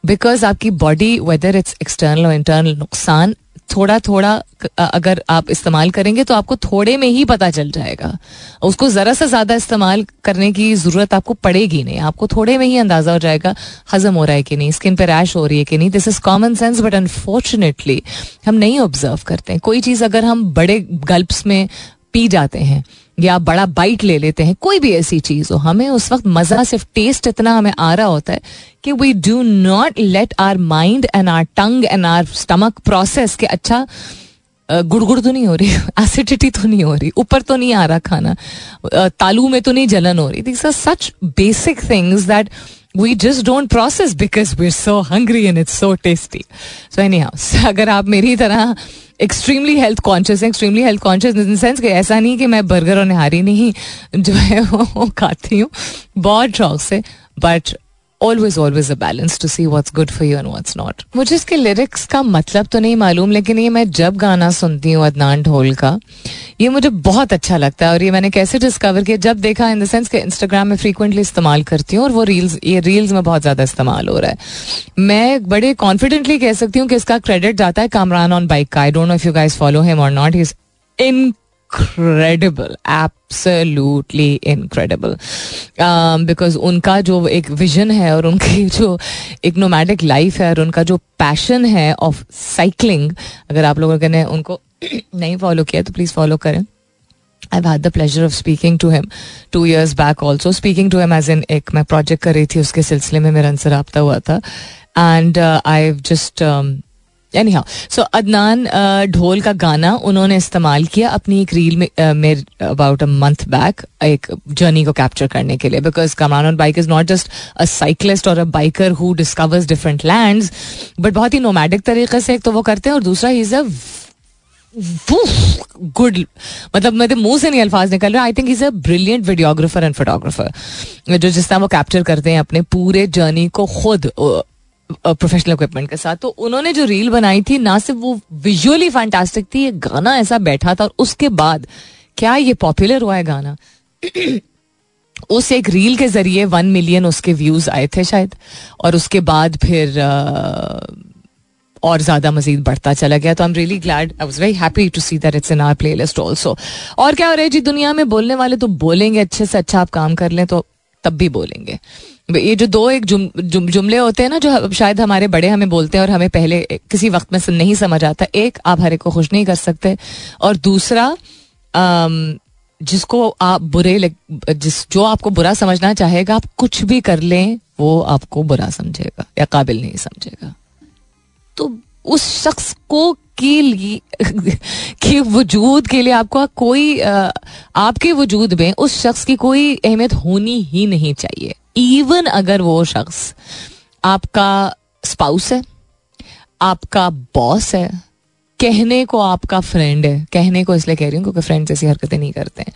S1: बिकॉज़ आपकी बॉडी वेदर इट्स एक्सटर्नल और इंटरनल नुकसान थोड़ा थोड़ा अगर आप इस्तेमाल करेंगे तो आपको थोड़े में ही पता चल जाएगा। उसको ज़रा सा ज़्यादा इस्तेमाल करने की ज़रूरत आपको पड़ेगी नहीं। आपको थोड़े में ही अंदाज़ा हो जाएगा, हजम हो रहा है कि नहीं स्किन पर रैश हो रही है कि नहीं। This is common sense but unfortunately हम नहीं ऑब्ज़र्व करते हैं। कोई चीज़ अगर हम बड़े गल्प्स में पी जाते हैं या बड़ा बाइट ले लेते हैं, कोई भी ऐसी चीज़ हो, हमें उस वक्त मज़ा सिर्फ़ टेस्ट इतना हमें आ रहा होता है कि we do not let our mind and our tongue and our stomach process के अच्छा गुड़गुड़ तो नहीं हो रही [LAUGHS] एसिडिटी तो नहीं हो रही, ऊपर तो नहीं आ रहा खाना तालू में तो नहीं जलन हो रही। This are such basic things that we just don't process because we are so hungry and it's so tasty so anyhow अगर आप मेरी तरह एक्सट्रीमली हेल्थ कॉन्शियस है extremely health conscious in sense कि ऐसा नहीं कि मैं बर्गर और निहारी नहीं जो है वो खाती हूँ, बहुत शौक से but always always a balance to see what's good for you and what's not मुझे इसके लिरिक्स का मतलब तो नहीं मालूम, लेकिन ये मैं जब गाना सुनती हूँ अदनान ढोल का, ये मुझे बहुत अच्छा लगता है और ये मैंने कैसे डिस्कवर किया, जब देखा इन द सेंस कि इंस्टाग्राम में फ्रीक्वेंटली इस्तेमाल करती हूँ और वो रील्स ये रील्स में बहुत ज़्यादा इस्तेमाल हो रहा है। मैं बड़े कॉन्फिडेंटली कह सकती हूँ कि इसका क्रेडिट जाता है कामरान ऑन बाइक का। I don't know if you guys follow him और not is in incredible absolutely incredible because उनका जो एक विजन है और उनकी [LAUGHS] जो एक नोमैटिक लाइफ है और उनका जो पैशन है ऑफ़ साइकिलिंग अगर आप लोगों ने उनको [CLEARS THROAT] नहीं फॉलो किया तो प्लीज़ फॉलो करें. I've had the pleasure of speaking to him two years back also. Speaking to him as in एक मैं project कर रही थी, उसके सिलसिले में मेरा उनसे रबता हुआ था. And I just anyhow so Adnan Dhol का गाना उन्होंने इस्तेमाल किया अपनी एक रील में अबाउट अ मंथ बैक एक जर्नी को कैप्चर करने के लिए because Kamran on bike is not just a cyclist और a biker who discovers different land but बहुत ही नोमैटिक तरीके से एक तो वो करते हैं, और दूसरा इज़ अ गुड मतलब मेरे मुँह से नहीं अल्फाज निकल रहे I think is a brilliant videographer and photographer जो जिस तरह वो कैप्चर करते हैं अपने पूरे जर्नी को खुद प्रोफेशनल इक्विपमेंट के साथ। तो उन्होंने जो रील बनाई थी, ना सिर्फ़ वो विजुअली फैंटास्टिक थी, ये गाना ऐसा बैठा था और उसके बाद क्या ये पॉपुलर हुआ है गाना? [CLEARS THROAT] उस एक रील के ज़रिए वन मिलियन उसके व्यूज़ आए थे शायद। और उसके बाद फिर और ज़्यादा मजीद बढ़ता चला गया। तो I am really glad I was very happy to see that it's in our playlist also और क्या हो रहा है जी, दुनिया में बोलने वाले तो बोलेंगे, अच्छे से अच्छा आप काम कर लें तो तब भी बोलेंगे। ये जो दो एक जुम, जुम, जुमले होते हैं ना जो शायद हमारे बड़े हमें बोलते हैं और हमें पहले किसी वक्त में नहीं समझ आता। एक आप हरे को खुश नहीं कर सकते। और दूसरा आम, जिसको आप बुरे जिस जो आपको बुरा समझना चाहेगा आप कुछ भी कर लें वो आपको बुरा समझेगा या काबिल नहीं समझेगा। तो उस शख्स को के लिए [LAUGHS] के वजूद के लिए आपको कोई आपके वजूद में उस शख्स की कोई अहमियत होनी ही नहीं चाहिए। इवन अगर वो शख्स आपका स्पाउस है, आपका बॉस है, कहने को आपका फ्रेंड है, कहने को इसलिए कह रही हूँ क्योंकि फ्रेंड्स ऐसी हरकतें नहीं करते हैं।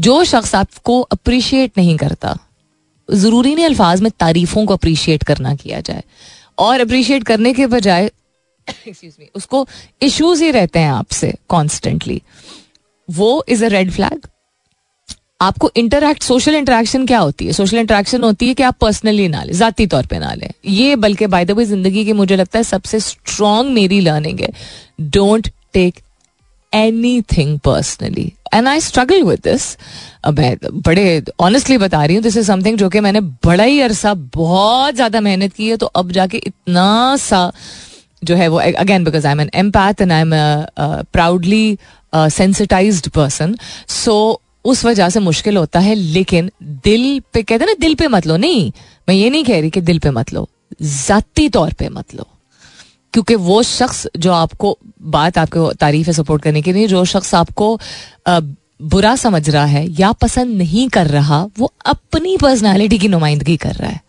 S1: जो शख्स आपको अप्रिशिएट नहीं करता, ज़रूरी नहीं अल्फाज में तारीफों को अप्रिशिएट करना किया जाए। और अप्रिशिएट करने के बजाय [COUGHS] उसको इश्यूज़ ही रहते हैं आपसे कॉन्स्टेंटली वो इज़ अ रेड फ्लैग आपको इंटरक्ट सोशल इंटरेक्शन क्या होती है? सोशल इंटरेक्शन होती है कि आप पर्सनली ना लें, जाती तौर पे ना लें। ये बल्कि बाय द वे ज़िंदगी की मुझे लगता है सबसे स्ट्रॉन्ग मेरी लर्निंग है। Don't take anything personally and I struggle with this मैं बड़े ऑनेस्टली बता रही हूँ दिस इज़ समथिंग जो कि मैंने बड़ा ही अरसा, बहुत ज़्यादा मेहनत की है तो अब जाके इतना सा जो है वो again because I am an empath and I am proudly sensitize person so उस वजह से मुश्किल होता है, लेकिन दिल पे, कहते ना, दिल पे मत लो। नहीं, मैं ये नहीं कह रही कि दिल पे मत लो, जाती तौर पे मत लो। क्योंकि वो शख्स जो आपको, बात आपको तारीफ़ है सपोर्ट करने के लिए, जो शख्स आपको बुरा समझ रहा है या पसंद नहीं कर रहा, वो अपनी पर्सनालिटी की नुमाइंदगी कर रहा है।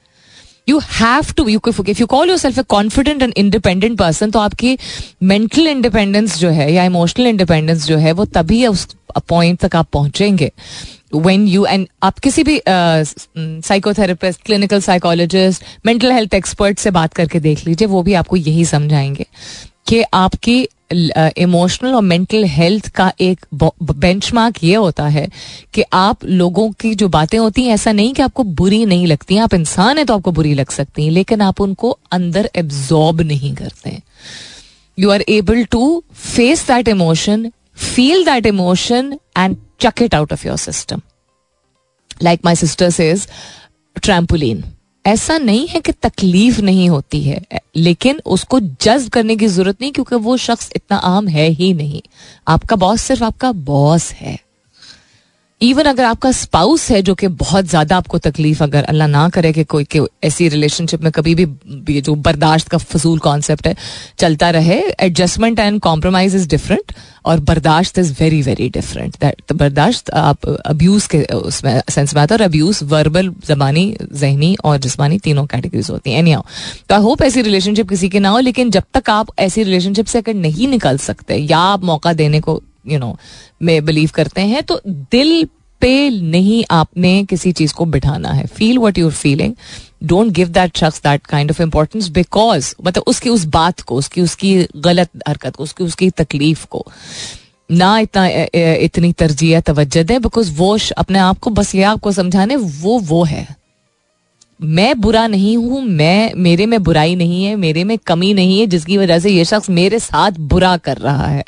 S1: You have to you if you call yourself a confident and independent person तो आपकी मेंटल इंडिपेंडेंस जो है या इमोशनल इंडिपेंडेंस जो है, वो तभी उस पॉइंट तक आप पहुँचेंगे। वेन यू एंड आप किसी भी psychotherapist clinical psychologist mental health expert से बात करके देख लीजिए, वो भी आपको यही समझाएँगे। कि आपकी इमोशनल और मेंटल हेल्थ का एक बेंचमार्क ये होता है कि आप लोगों की जो बातें होती हैं, ऐसा नहीं कि आपको बुरी नहीं लगती आप इंसान हैं तो आपको बुरी लग सकती हैं, लेकिन आप उनको अंदर एब्जॉर्ब नहीं करते you are able to face that emotion feel that emotion and chuck it out of your system like my sister says trampoline ऐसा नहीं है कि तकलीफ़ नहीं होती है, लेकिन उसको जज्ब करने की ज़रूरत नहीं, क्योंकि वो शख्स इतना आम है ही नहीं। आपका बॉस सिर्फ़ आपका बॉस है। इवन अगर आपका स्पाउस है जो कि बहुत ज़्यादा आपको तकलीफ़ अगर अल्लाह ना करे कि कोई ऐसी रिलेशनशिप में कभी भी जो बर्दाश्त का फजूल कॉन्सेप्ट है, चलता रहे adjustment and compromise is different और बर्दाश्त is very very different that बर्दाश्त आप अब्यूज के, उसमें सेंस में आता है और अब्यूज वर्बल जबानी, जहनी और जिसमानी तीनों कैटेगरीज होती हैं. एनी तो आई होप ऐसी रिलेशनशिप किसी के ना हो, लेकिन जब तक आप ऐसी रिलेशनशिप से अगर नहीं निकल सकते, या आप मौका देने को यू नो में बिलीव करते हैं तो दिल पे नहीं आपने किसी चीज़ को बिठाना है। Feel what your feeling don't give that शख्स that kind of importance because मतलब उसकी उस बात को, उसकी उसकी गलत हरकत को, उसकी उसकी तकलीफ़ को। ना इतना इतनी तरजीह तवज्जो दें बिकॉज़ वो अपने आप को, बस ये आपको समझाने, वो वो है। मैं बुरा नहीं हूँ, मैं, मेरे में बुराई नहीं है, मेरे में कमी नहीं है, जिसकी वजह से ये शख्स मेरे साथ बुरा कर रहा है।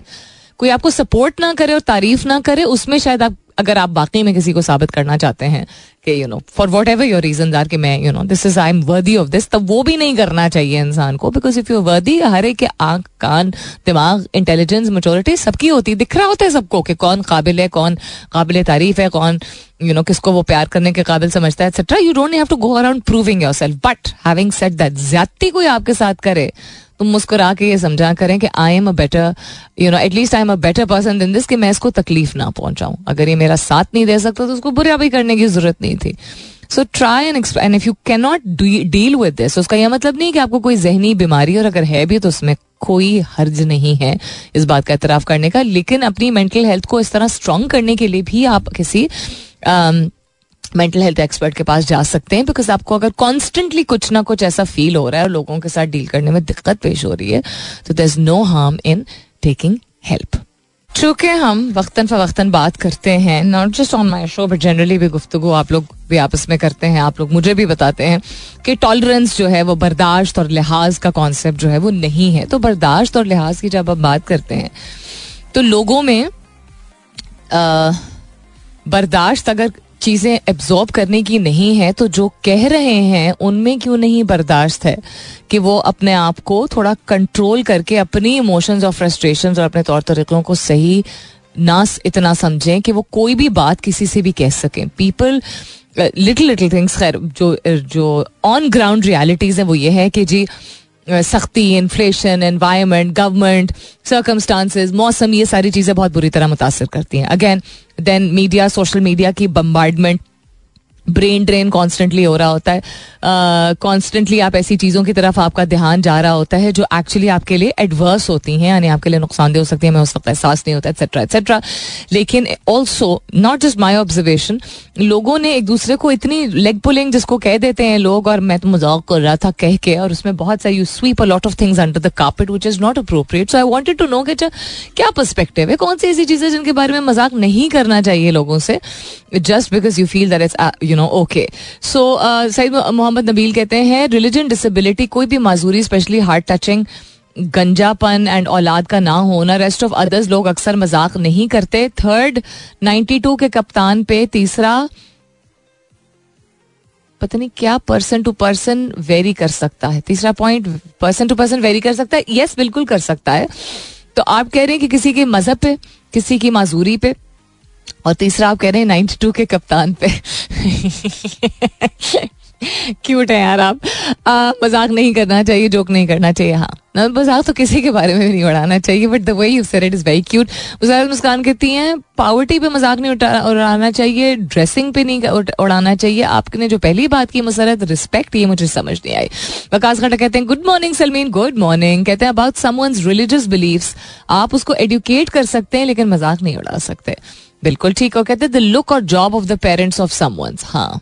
S1: कोई आपको सपोर्ट ना करे और तारीफ़ ना करे, उसमें शायद आप, अगर आप वाकई में किसी को साबित करना चाहते हैं कि you know for whatever your reason are कि मैं you know this is I am worthy of this तब वो भी नहीं करना चाहिए इंसान को बिकॉज़ इफ़ यू वर्दी हर एक आँख कान दिमाग इंटेलिजेंस मेचोरिटी सबकी होती दिख रहा होता है सबको कि कौन काबिल है कौन काबिल तारीफ़ है कौन यू you नो know, किसको वो प्यार करने के काबिल समझता है etcetera you don't have to go around proving yourself but having set that ज़्यादा कोई आपके साथ करे तुम मुस्कुरा के ये समझा करें कि I am a better you know at least I am a better person than this कि मैं इसको तकलीफ़ ना पहुंचाऊं। अगर ये मेरा साथ नहीं दे सकता तो उसको बुरा भी करने की ज़रूरत नहीं। थी। So try and and if you cannot deal with this उसका यह मतलब नहीं कि आपको कोई जहनी बीमारी और अगर है भी तो उसमें कोई हर्ज नहीं है इस बात का एतराफ़ करने का। लेकिन अपनी मेंटल हेल्थ को इस तरह स्ट्रांग करने के लिए भी आप किसी मेंटल हेल्थ एक्सपर्ट के पास जा सकते हैं बिकॉज़ आपको अगर कॉन्स्टेंटली कुछ ना कुछ ऐसा फील हो रहा है और लोगों के साथ डील करने में दिक्कत पेश हो रही है तो there is no harm in taking help चूँकि हम वक्ता फ़वक्ता बात करते हैं not just on my show but generally भी गुफ्तु आप लोग भी आपस में करते हैं, आप लोग मुझे भी बताते हैं कि टॉलरेंस जो है वो बर्दाश्त और लिहाज का कॉन्सेप्ट जो है वो नहीं है। तो बर्दाश्त और लिहाज की जब आप बात करते हैं तो लोगों में बर्दाश्त अगर चीज़ें एब्जॉर्ब करने की नहीं है तो जो कह रहे हैं, उनमें क्यों नहीं बर्दाश्त है? कि वो अपने आप को थोड़ा कंट्रोल करके अपनी इमोशंस और फ्रस्ट्रेशन और अपने तौर तरीक़ों को सही ना इतना समझें कि वो कोई भी बात किसी से भी कह सकें। पीपल लिटिल लिटिल थिंग्स खैर, जो जो ऑन ग्राउंड रियलिटीज़ हैं, वो ये है कि जी सख्ती इन्फ्लेशन एनवायरमेंट गवर्नमेंट सर्कमस्टांसिस मौसम, ये सारी चीज़ें बहुत बुरी तरह मुतासर करती हैं। Again then media social media की बम्बार्डमेंट ब्रेन ड्रेन कॉन्स्टेंटली हो रहा होता है। कॉन्स्टेंटली uh, आप ऐसी चीज़ों की तरफ़ आपका ध्यान जा रहा होता है जो एक्चुअली आपके लिए एडवर्स होती हैं यानी आपके लिए नुकसानदेह हो सकती है हमें उस वक्त एहसास नहीं होता एक्सेट्रा एक्सेट्रा लेकिन also not just my observation लोगों ने एक दूसरे को इतनी लेग पुलिंग जिसको कह देते हैं लोग और मैं तो मज़ाक कर रहा था कह के और उसमें बहुत सारी you sweep a lot of things under the carpet which is not appropriate so I wanted to know कि क्या पर्सपेक्टिव है? कौन सी ऐसी चीज़ें जिनके बारे में मज़ाक नहीं करना चाहिए लोगों से? Just because you feel that it's you know okay so Syed Mohammed Nabeel कहते हैं रिलीजन डिसेबिलिटी कोई भी माजूरी स्पेशली हार्ट टचिंग गंजापन एंड औलाद का ना होना रेस्ट ऑफ़ अदर्स लोग अक्सर मज़ाक नहीं करते। थर्ड 92 के कप्तान पे तीसरा पता नहीं क्या पर्सन टू पर्सन वेरी कर सकता है। तीसरा point person to person very कर सकता है। यस yes, बिल्कुल कर सकता है। तो आप कह रहे हैं कि किसी के मज़हब पे किसी की माजूरी पे और तीसरा आप कह रहे हैं नाइन्टी टू के कप्तान पे। क्यूट है यार आप। मज़ाक नहीं करना चाहिए जोक नहीं करना चाहिए हाँ। ना, मज़ाक तो किसी के बारे में भी नहीं उड़ाना चाहिए but the way you said it is very cute Mujahid Muskan कहती हैं पावर्टी पे मज़ाक नहीं उठा, उड़ाना चाहिए ड्रेसिंग पे नहीं उड़ाना चाहिए। आपने जो पहली बात की मुसरत रिस्पेक्ट ये मुझे समझ नहीं आई। वकास खट्टा कहते हैं good morning Salmeen good morning कहते हैं अबाउट समवंस रिलीजियस आप उसको एडुकेट कर सकते हैं, लेकिन मज़ाक नहीं उड़ा सकते। बिल्कुल ठीक हो कहते द लुक और job of the parents of someone's हाँ।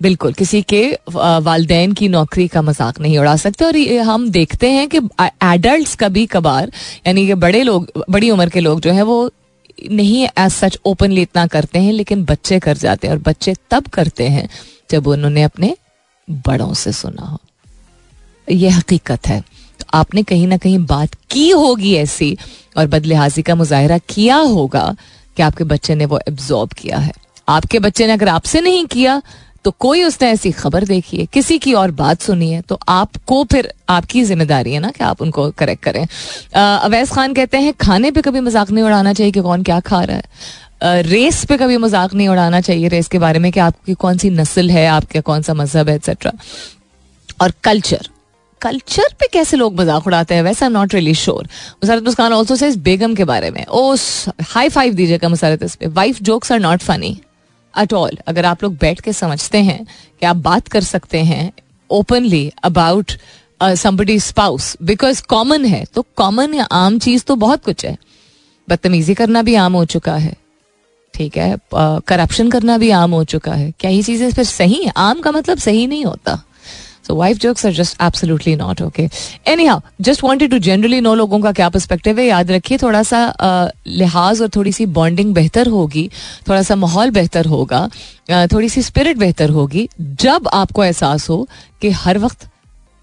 S1: बिल्कुल, किसी के वालदेन की नौकरी का मज़ाक नहीं उड़ा सकते, और ये हम देखते हैं कि एडल्ट कभी कभार, यानी कि बड़े लोग, बड़ी उम्र के लोग जो है, वो नहीं एज सच ओपनली इतना करते हैं, लेकिन बच्चे कर जाते हैं, और बच्चे तब करते हैं, जब उन्होंने अपने बड़ों से सुना हो। यह हकीकत है। तो आपने कहीं ना कहीं बात की होगी ऐसी, और बदलिहाजी का मुजाहरा किया होगा कि आपके बच्चे ने वो एब्जॉर्ब किया है। आपके बच्चे ने अगर आपसे नहीं किया तो कोई उसने ऐसी खबर देखी है? किसी की और बात सुनी है? तो आपको फिर आपकी ज़िम्मेदारी है ना कि आप उनको करेक्ट करें। अवैस खान कहते हैं, खाने पे कभी मज़ाक नहीं उड़ाना चाहिए कि कौन क्या खा रहा है। रेस पे कभी मज़ाक नहीं उड़ाना चाहिए रेस के बारे में कि आपकी कौन सी नस्ल है, आपका कौन सा मज़हब है एक्सेट्रा और कल्चर कल्चर पे कैसे लोग मज़ाक उड़ाते हैं वैसे not really sure Musarrat Muskan also से बेगम के बारे में. ओ हाई फाइव दीजिएगा मुसरत इस पे. Wife jokes are not funny at all अगर आप लोग बैठ के समझते हैं कि आप बात कर सकते हैं openly about somebody spouse because common है तो कॉमन या आम चीज़ तो बहुत कुछ है. बदतमीजी करना भी आम हो चुका है. ठीक है करप्शन uh, करना भी आम हो चुका है. क्या ये चीज़ें फिर सही है? आम का मतलब सही नहीं होता. So wife jokes are just absolutely not okay anyhow just wanted to generally know लोगों का क्या पर्सपेक्टिव है। याद रखिए, थोड़ा सा लिहाज और थोड़ी सी बॉन्डिंग बेहतर होगी, थोड़ा सा माहौल बेहतर होगा थोड़ी सी स्पिरिट बेहतर होगी, जब आपको एहसास हो कि हर वक्त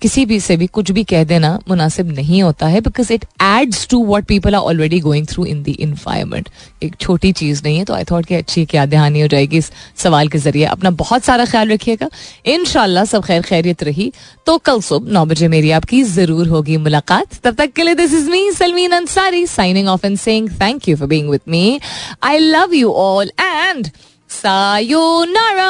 S1: किसी भी से भी कुछ भी कह देना मुनासिब नहीं होता है because it adds to what people are already going through in the environment एक छोटी चीज़ नहीं है तो आई थॉट कि अच्छी क्या दहानी हो जाएगी इस सवाल के ज़रिए। अपना बहुत सारा ख्याल रखिएगा। इन सब खैर खैरियत रही। तो कल सुबह नौ बजे मेरी आपकी ज़रूर होगी मुलाकात। तब तक के लिए this is me Salmeen Ansari signing off and saying thank you for being with me I love you all and sayonara!